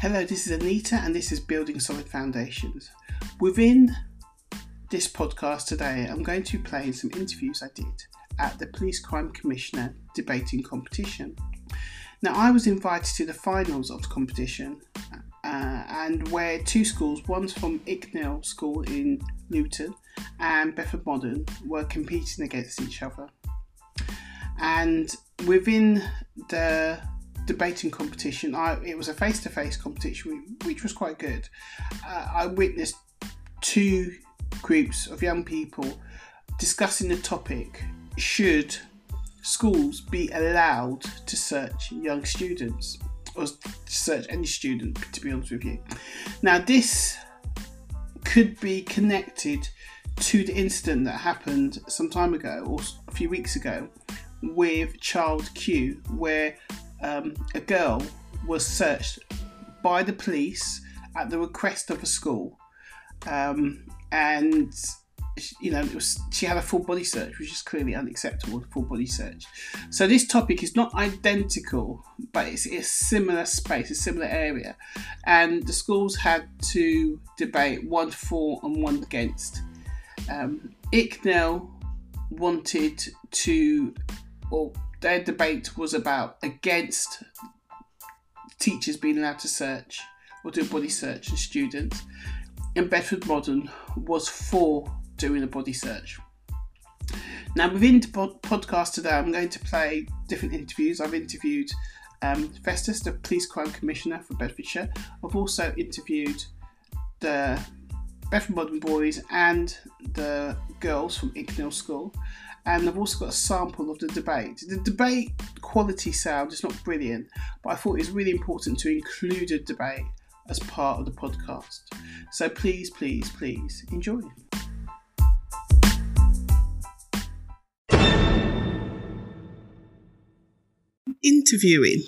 Hello, this is Anita, and this is Building Solid Foundations. Within this podcast today, I'm going to play some interviews I did at the Police Crime Commissioner debating competition. Now, I was invited to the finals of the competition, uh, and where two schools, one's from Icknield School in Luton and Bedford Modern, were competing against each other. And within the debating competition, I, it was a face to face competition, which was quite good. Uh, I witnessed two groups of young people discussing the topic should schools be allowed to search young students or search any student to be honest with you now this could be connected to the incident that happened some time ago or a few weeks ago with child q where um, a girl was searched by the police at the request of a school um, and you know, was, she had a full body search, which is clearly unacceptable. Full body search. So this topic is not identical, but it's, a similar space, a similar area, and the schools had to debate one for and one against. Um, Icknield wanted to, or their debate was about against teachers being allowed to search or do a body search of students. And Bedford Modern was for doing a body search. Now, within the pod- podcast today, I'm going to play different interviews. I've interviewed um, Festus, the Police Crime Commissioner for Bedfordshire. I've also interviewed the Bedford Modern boys and the girls from Icknield School. And I've also got a sample of the debate. The debate quality sound is not brilliant, but I thought it was really important to include a debate as part of the podcast. So please, please, please enjoy. Interviewing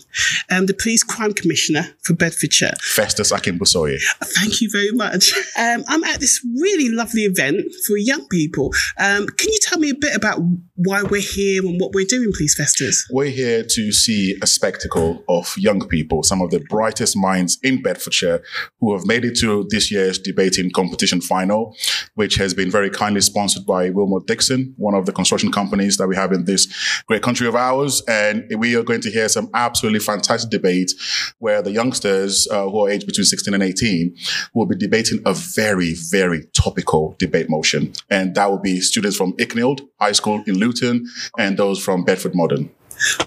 um, the Police Crime Commissioner for Bedfordshire. Festus Akinbusoye. Thank you very much. Um, I'm at this really lovely event for young people. Um, can you tell me a bit about why we're here and what we're doing, please, Festus? We're here to see a spectacle of young people, some of the brightest minds in Bedfordshire who have made it to this year's debating competition final, which has been very kindly sponsored by Willmott Dixon, one of the construction companies that we have in this great country of ours. And we are going to hear some absolutely fantastic debate where the youngsters uh, who are aged between 16 and 18 will be debating a very, very topical debate motion. And that will be students from Icknield High School in Luton and those from Bedford Modern.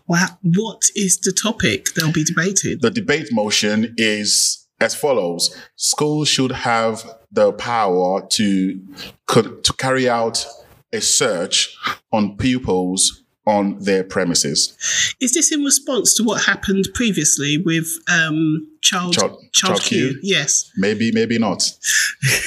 Wow. What is the topic they'll be debating? The debate motion is as follows. Schools should have the power to, to carry out a search on pupils on their premises. Is this in response to what happened previously with um, Child, Child, Child, Child Q? Q? Yes. Maybe, maybe not.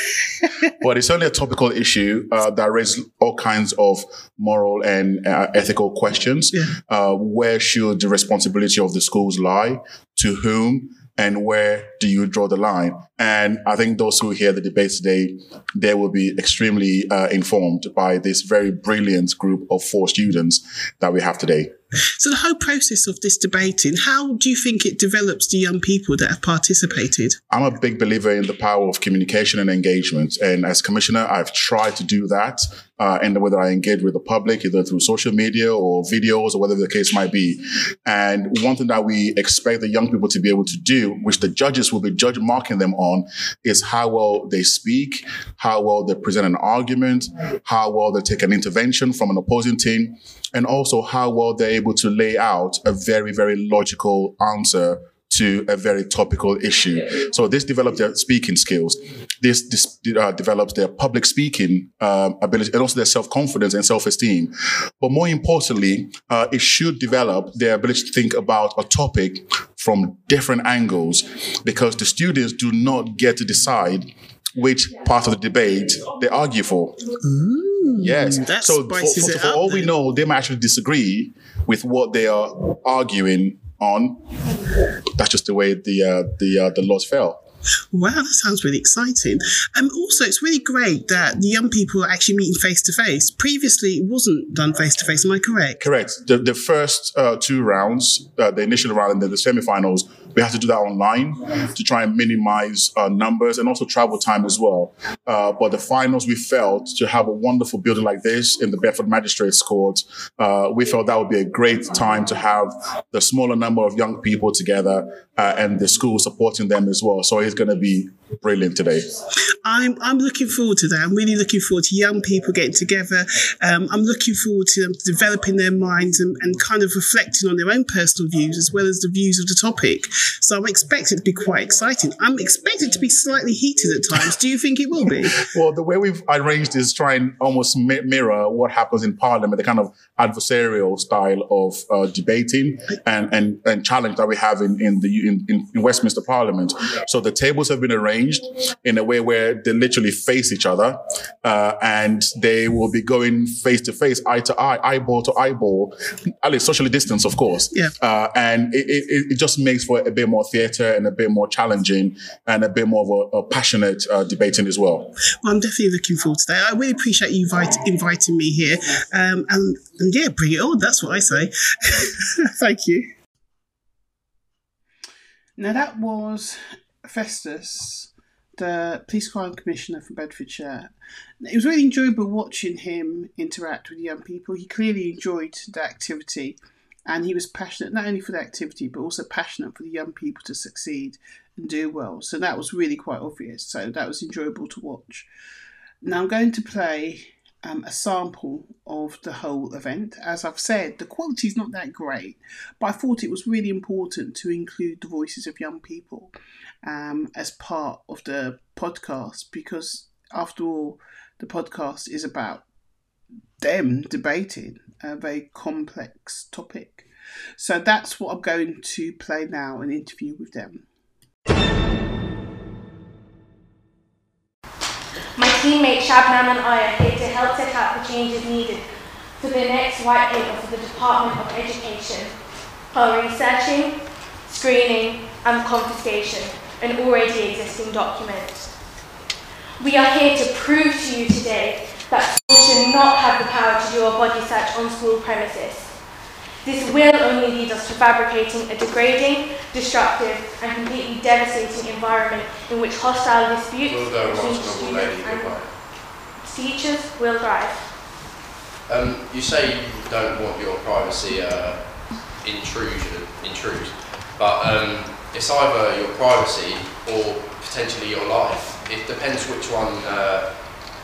but it's only a topical issue uh, that raises all kinds of moral and uh, ethical questions. Yeah. Uh, where should the responsibility of the schools lie? To whom? And where do you draw the line? And I think those who hear the debate today, they will be extremely uh, informed by this very brilliant group of four students that we have today. So the whole process of this debating, how do you think it develops the young people that have participated? I'm a big believer in the power of communication and engagement. And as commissioner, I've tried to do that. Uh, and whether I engage with the public, either through social media or videos or whatever the case might be. And one thing that we expect the young people to be able to do, which the judges will be judge marking them on, is how well they speak, how well they present an argument, how well they take an intervention from an opposing team, and also how well they're able to lay out a very, very logical answer to a very topical issue. So this develops their speaking skills. This, this uh, develops their public speaking um, ability and also their self-confidence and self-esteem. But more importantly, uh, it should develop their ability to think about a topic from different angles because the students do not get to decide which part of the debate they argue for. Mm, yes. So for, for, for all we know, they might actually disagree with what they are arguing on. That's just the way the uh, the uh, the laws fell. Wow, that sounds really exciting. Um, also, it's really great that the young people are actually meeting face to face. Previously, it wasn't done face to face. Am I correct? Correct. The, the first uh, two rounds, uh, the initial round and then the semifinals, we had to do that online to try and minimize uh, numbers and also travel time as well. Uh, but the finals, we felt to have a wonderful building like this in the Bedford Magistrates Court, uh, we felt that would be a great time to have the smaller number of young people together uh, and the school supporting them as well. So it's going to be brilliant today. I'm, I'm looking forward to that. I'm really looking forward to young people getting together. Um, I'm looking forward to them developing their minds and, and kind of reflecting on their own personal views as well as the views of the topic. So I'm expecting it to be quite exciting. I'm expecting it to be slightly heated at times. Do you think it will be? well, the way we've arranged is try and almost mi- mirror what happens in Parliament, the kind of adversarial style of uh, debating and, and, and challenge that we have in, in the in, in Westminster Parliament. So the tables have been arranged in a way where they literally face each other, uh, and they will be going face to face, eye to eye, eyeball to eyeball, at least socially distance, of course. Yeah. Uh, and it, it, it just makes for a bit more theatre and a bit more challenging and a bit more of a, a passionate uh, debating as well. Well, I'm definitely looking forward to that. I really appreciate you invite, inviting me here. Um, and, and yeah, bring it on. That's what I say. Thank you. Now, that was Festus, the Police Crime Commissioner for Bedfordshire. It was really enjoyable watching him interact with young people. He clearly enjoyed the activity and he was passionate not only for the activity but also passionate for the young people to succeed and do well. So that was really quite obvious. So that was enjoyable to watch. Now I'm going to play um, a sample of the whole event. As I've said, the quality is not that great, but I thought it was really important to include the voices of young people um, as part of the podcast because, after all, the podcast is about them debating a very complex topic. So that's what I'm going to play now an interview with them. My teammate Shabnam and I are here to help set out the changes needed for the next white paper for the Department of Education on researching, screening and confiscation an already existing document. We are here to prove to you today that schools should not have the power to do a body search on school premises. This will only lead us to fabricating a degrading, destructive, and completely devastating environment in which hostile disputes between students and Goodbye. teachers will thrive. Um, you say you don't want your privacy uh, intrusion, intrude, but um, it's either your privacy or potentially your life. It depends which one uh,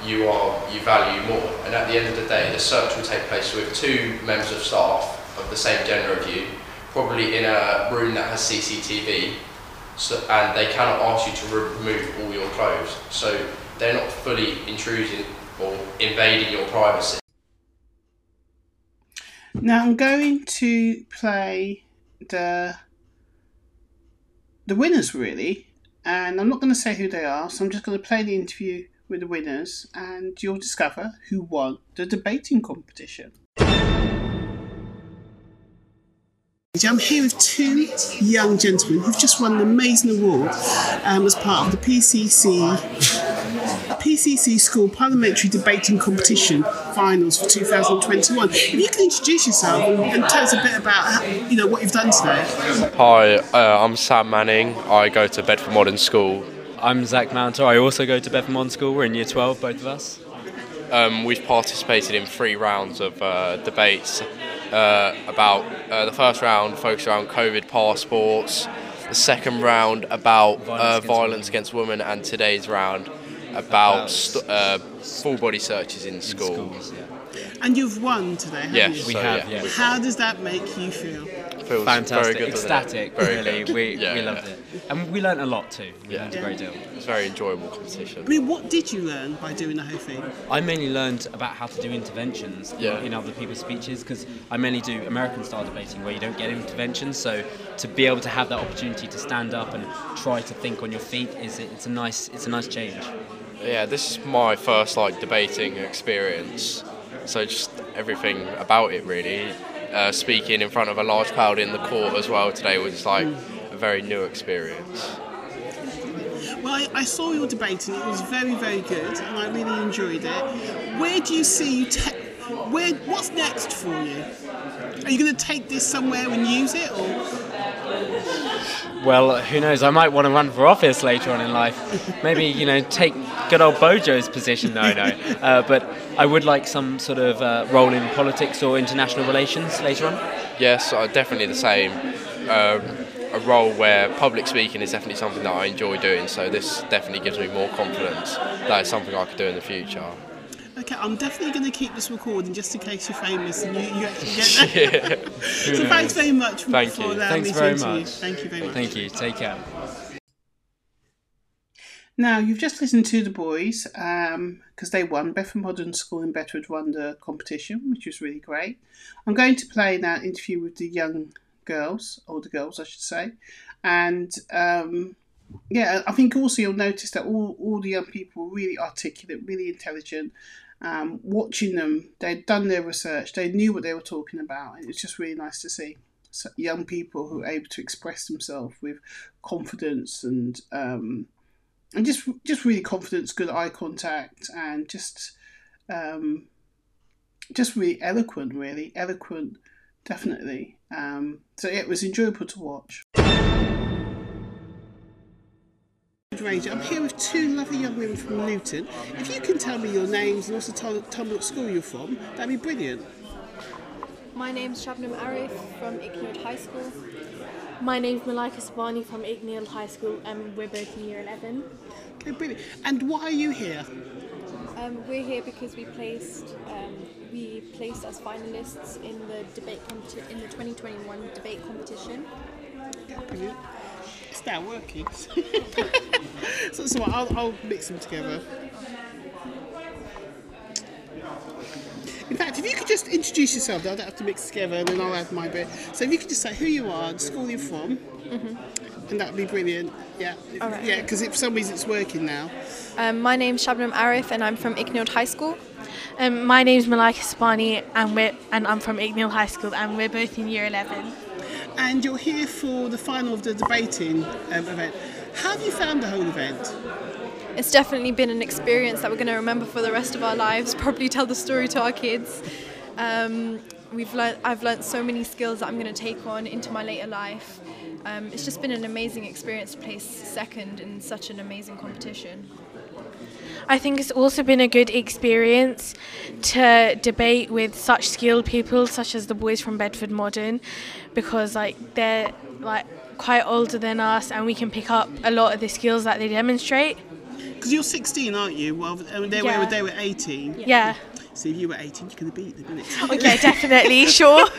you are you value more. And at the end of the day, the search will take place with two members of staff of the same gender of you, probably in a room that has CCTV, so, and they cannot ask you to remove all your clothes. So they're not fully intruding or invading your privacy. Now I'm going to play the the winners really, and I'm not going to say who they are. So I'm just going to play the interview with the winners, and you'll discover who won the debating competition. I'm here with two young gentlemen who've just won an amazing award um, as part of the PCC PCC School Parliamentary Debating Competition Finals for 2021. If you can introduce yourself and, and tell us a bit about how, you know what you've done today. Hi, uh, I'm Sam Manning. I go to Bedford Modern School. I'm Zach Mounter. I also go to Bedford Modern School. We're in year 12, both of us. Um, we've participated in three rounds of uh, debates uh, about uh, the first round focused around COVID passports, the second round about Violence uh, against violence against women, and today's round about About st- uh, full body searches in school. Schools, yeah. And you've won today, haven't Yes, you? We so, have, yeah, yeah. we've How does that make you feel? feels Fantastic, very good, ecstatic, Very really. good. We, Yeah, we yeah. loved it. And we learnt a lot too. We Yeah. learned a great deal. It's a very enjoyable competition. I mean, what did you learn by doing the whole thing? I mainly learned about how to do interventions Yeah. in, in other people's speeches because I mainly do American style debating where you don't get interventions. So to be able to have that opportunity to stand up and try to think on your feet is it's a nice it's a nice change. Yeah, this is my first like debating experience, so just everything about it really. Uh, speaking in front of a large crowd in the court as well today was like a very new experience. Well, I, I saw your debate and it was very, very good, and I really enjoyed it. Where do you see you? Te- where? What's next for you? Are you going to take this somewhere and use it, or Well, who knows? I might want to run for office later on in life. Maybe you know, take good old Bojo's position. No, no. Uh, but I would like some sort of uh, role in politics or international relations later on. Yes, uh, definitely the same. Um, a role where public speaking is definitely something that I enjoy doing, so this definitely gives me more confidence that it's something I could do in the future. Okay, I'm definitely going to keep this recording just in case you're famous and you, you actually get there. so thanks very much Thank for you. allowing Thanks me to very interview. much. Thank you very much. Thank you. Take care. Now, you've just listened to the boys because they won. Bedford Modern School in Bedford won the competition, which was really great. I'm going to play now an interview with the young girls, older girls, I should say. And um, yeah, I think also you'll notice that all, all the young people were really articulate, really intelligent. Um, watching them, they'd done their research, they knew what they were talking about, and it's just really nice to see young people who are able to express themselves with confidence and um, and just just really confidence, good eye contact, and just um, just really eloquent, really eloquent, definitely. Um, so yeah, it was enjoyable to watch. Ranger, I'm here with two lovely young women from Luton. If you can tell me your names and also tell, tell me what school you're from, that'd be brilliant. My name's Shabnam Arif from Icknield High School. My name's Malika Sabani from Icknield High School and we're both in year 11. Okay, brilliant. And why are you here? Um, we're here because we placed um, we placed as finalists in the debate in the 2021 debate competition. Yeah, brilliant. It's now working. so, so I'll, I'll mix them together. In fact, if you could just introduce yourself, I don't have to mix together, and then I'll add my bit. So if you could just say who you are, the school you're from, and that would be brilliant. Yeah, right. yeah, because for some reason it's working now. Um, my name's Shabnam Arif and I'm from Icknield High School. Um, my name's Malika Sabani and we're and I'm from Icknield High School and we're both in year 11. And you're here for the final of the debating um, event. How have you found the whole event? It's definitely been an experience that we're going to remember for the rest of our lives. Probably tell the story to our kids. Um, we've learnt, I've learnt so many skills that I'm going to take on into my later life. Um, it's just been an amazing experience to place second in such an amazing competition. I think it's also been a good experience to debate with such skilled people such as the boys from Bedford Modern because like they're like quite older than us and we can pick up a lot of the skills that they demonstrate. Because you're 16, aren't you? Well, they, were, they were 18. Yeah. So if you were 18, you could have beat them, innit? Okay, definitely, sure.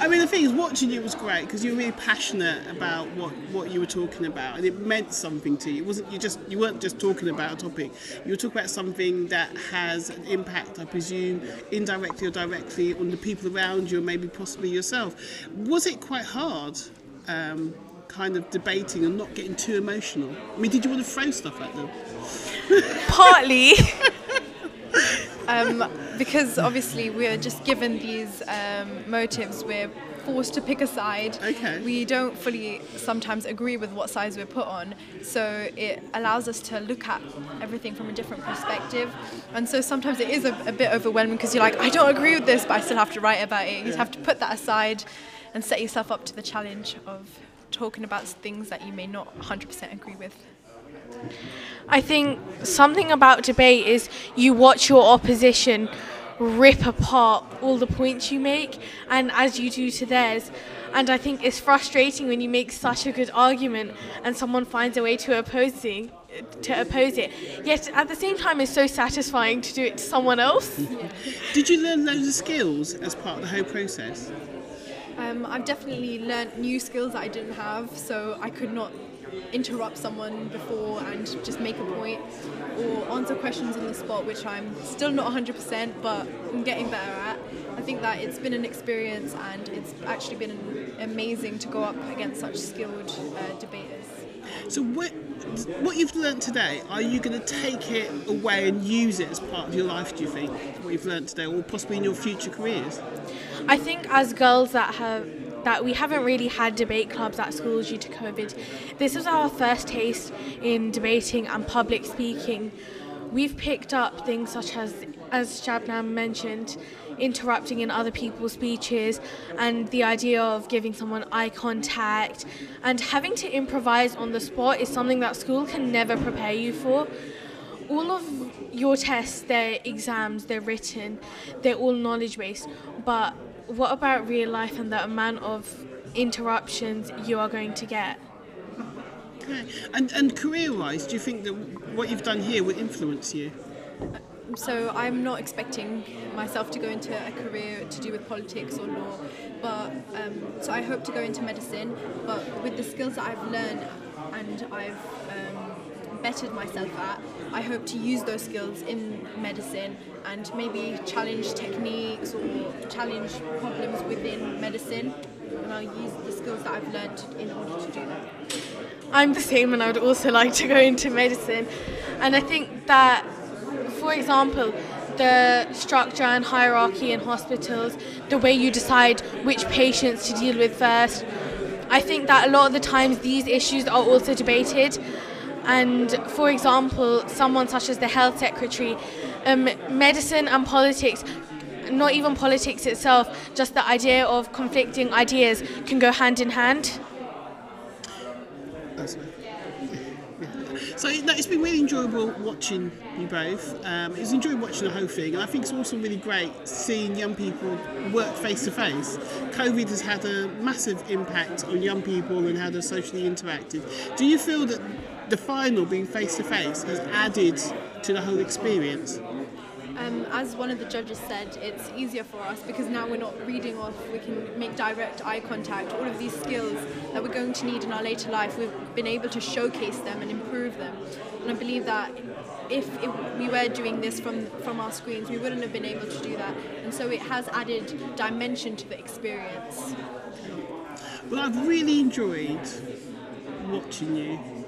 I mean, the thing is, watching you was great because you were really passionate about what, what you were talking about, and it meant something to you. It wasn't you just you weren't just talking about a topic. You were talking about something that has an impact, I presume, indirectly or directly on the people around you, or maybe possibly yourself. Was it quite hard? Um, kind of debating and not getting too emotional. I mean, did you want to throw stuff at them? Partly. Um, because obviously we're just given these um, motives, we're forced to pick a side. Okay. We don't fully sometimes agree with what sides we're put on, so it allows us to look at everything from a different perspective. And so sometimes it is a, a bit overwhelming because you're like, I don't agree with this, but I still have to write about it. You have to put that aside and set yourself up to the challenge of talking about things that you may not 100% agree with. I think something about debate is you watch your opposition rip apart all the points you make, and as you do to theirs. And I think it's frustrating when you make such a good argument and someone finds a way to opposing to oppose it. Yet at the same time, it's so satisfying to do it to someone else. Did you learn loads of skills as part of the whole process? Um, I've definitely learnt new skills that I didn't have, so I could not interrupt someone before and just make a point or answer questions on the spot, which I'm still not 100%, but I'm getting better at. I think that it's been an experience and it's actually been amazing to go up against such skilled uh, debaters. So what what you've learnt today, are you going to take it away and use it as part of your life? Do you think what you've learnt today, or possibly in your future careers? I think as girls that have that we haven't really had debate clubs at schools due to COVID. This was our first taste in debating and public speaking. We've picked up things such as, as Shabnam mentioned, interrupting in other people's speeches and the idea of giving someone eye contact and having to improvise on the spot is something that school can never prepare you for. All of your tests, they're exams, they're written, they're all knowledge based, but what about real life and the amount of interruptions you are going to get? Okay. And, and career wise, do you think that what you've done here will influence you? So I'm not expecting myself to go into a career to do with politics or law, but um, so I hope to go into medicine. But with the skills that I've learned and I've bettered myself at, I hope to use those skills in medicine and maybe challenge techniques or challenge problems within medicine. And I'll use the skills that I've learned in order to do that. I'm the same, and I would also like to go into medicine. And I think that, for example, the structure and hierarchy in hospitals, the way you decide which patients to deal with first, I think that a lot of the times these issues are also debated. And for example, someone such as the health secretary, um, medicine and politics not even politics itself, just the idea of conflicting ideas can go hand in hand. So no, it's been really enjoyable watching you both. Um, it was enjoyable watching the whole thing, and I think it's also really great seeing young people work face to face. COVID has had a massive impact on young people and how they're socially interactive. Do you feel that the final being face to face has added to the whole experience? Um, as one of the judges said, it's easier for us because now we're not reading off, we can make direct eye contact. All of these skills that we're going to need in our later life, we've been able to showcase them and improve them. And I believe that if it, we were doing this from, from our screens, we wouldn't have been able to do that. And so it has added dimension to the experience. Well, I've really enjoyed watching you.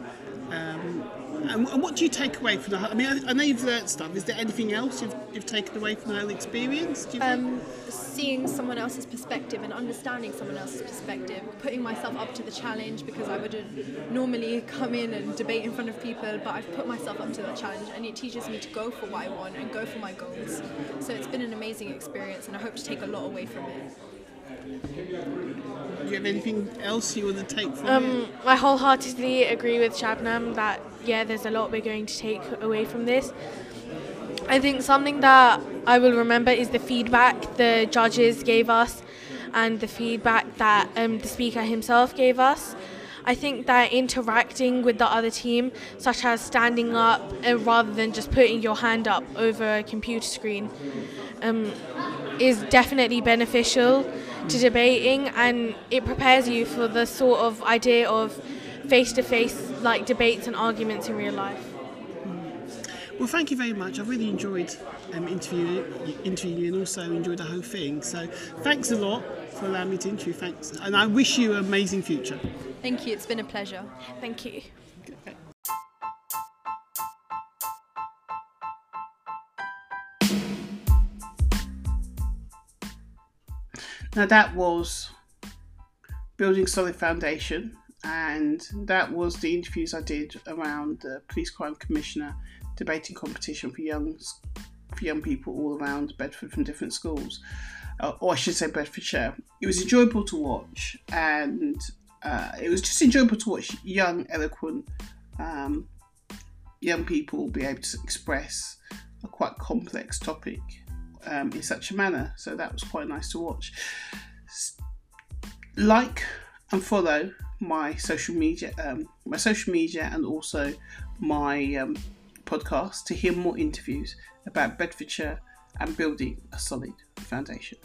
Um, and, and what do you take away from the? I mean, I, I know you've learnt stuff. Is there anything else you've, you've taken away from the whole experience? Um, seeing someone else's perspective and understanding someone else's perspective, putting myself up to the challenge because I wouldn't normally come in and debate in front of people, but I've put myself up to the challenge and it teaches me to go for what I want and go for my goals. So it's been an amazing experience and I hope to take a lot away from it. Do you have anything else you want to take from it? Um, I wholeheartedly agree with Shabnam that yeah, there's a lot we're going to take away from this. I think something that I will remember is the feedback the judges gave us and the feedback that um, the speaker himself gave us. I think that interacting with the other team, such as standing up uh, rather than just putting your hand up over a computer screen, um, is definitely beneficial to debating and it prepares you for the sort of idea of face to face like debates and arguments in real life. Well, thank you very much. I've really enjoyed um, interviewing, interviewing you and also enjoyed the whole thing. So thanks a lot for allowing me to interview. Thanks. And I wish you an amazing future. Thank you, it's been a pleasure. Thank you. Now that was building solid foundation, and that was the interviews I did around the police crime commissioner debating competition for young for young people all around Bedford from different schools, uh, or I should say Bedfordshire. It was enjoyable to watch, and uh, it was just enjoyable to watch young, eloquent um, young people be able to express a quite complex topic um, in such a manner. So that was quite nice to watch. Like and follow my social media, um, my social media, and also my um, podcast to hear more interviews about Bedfordshire and building a solid foundation.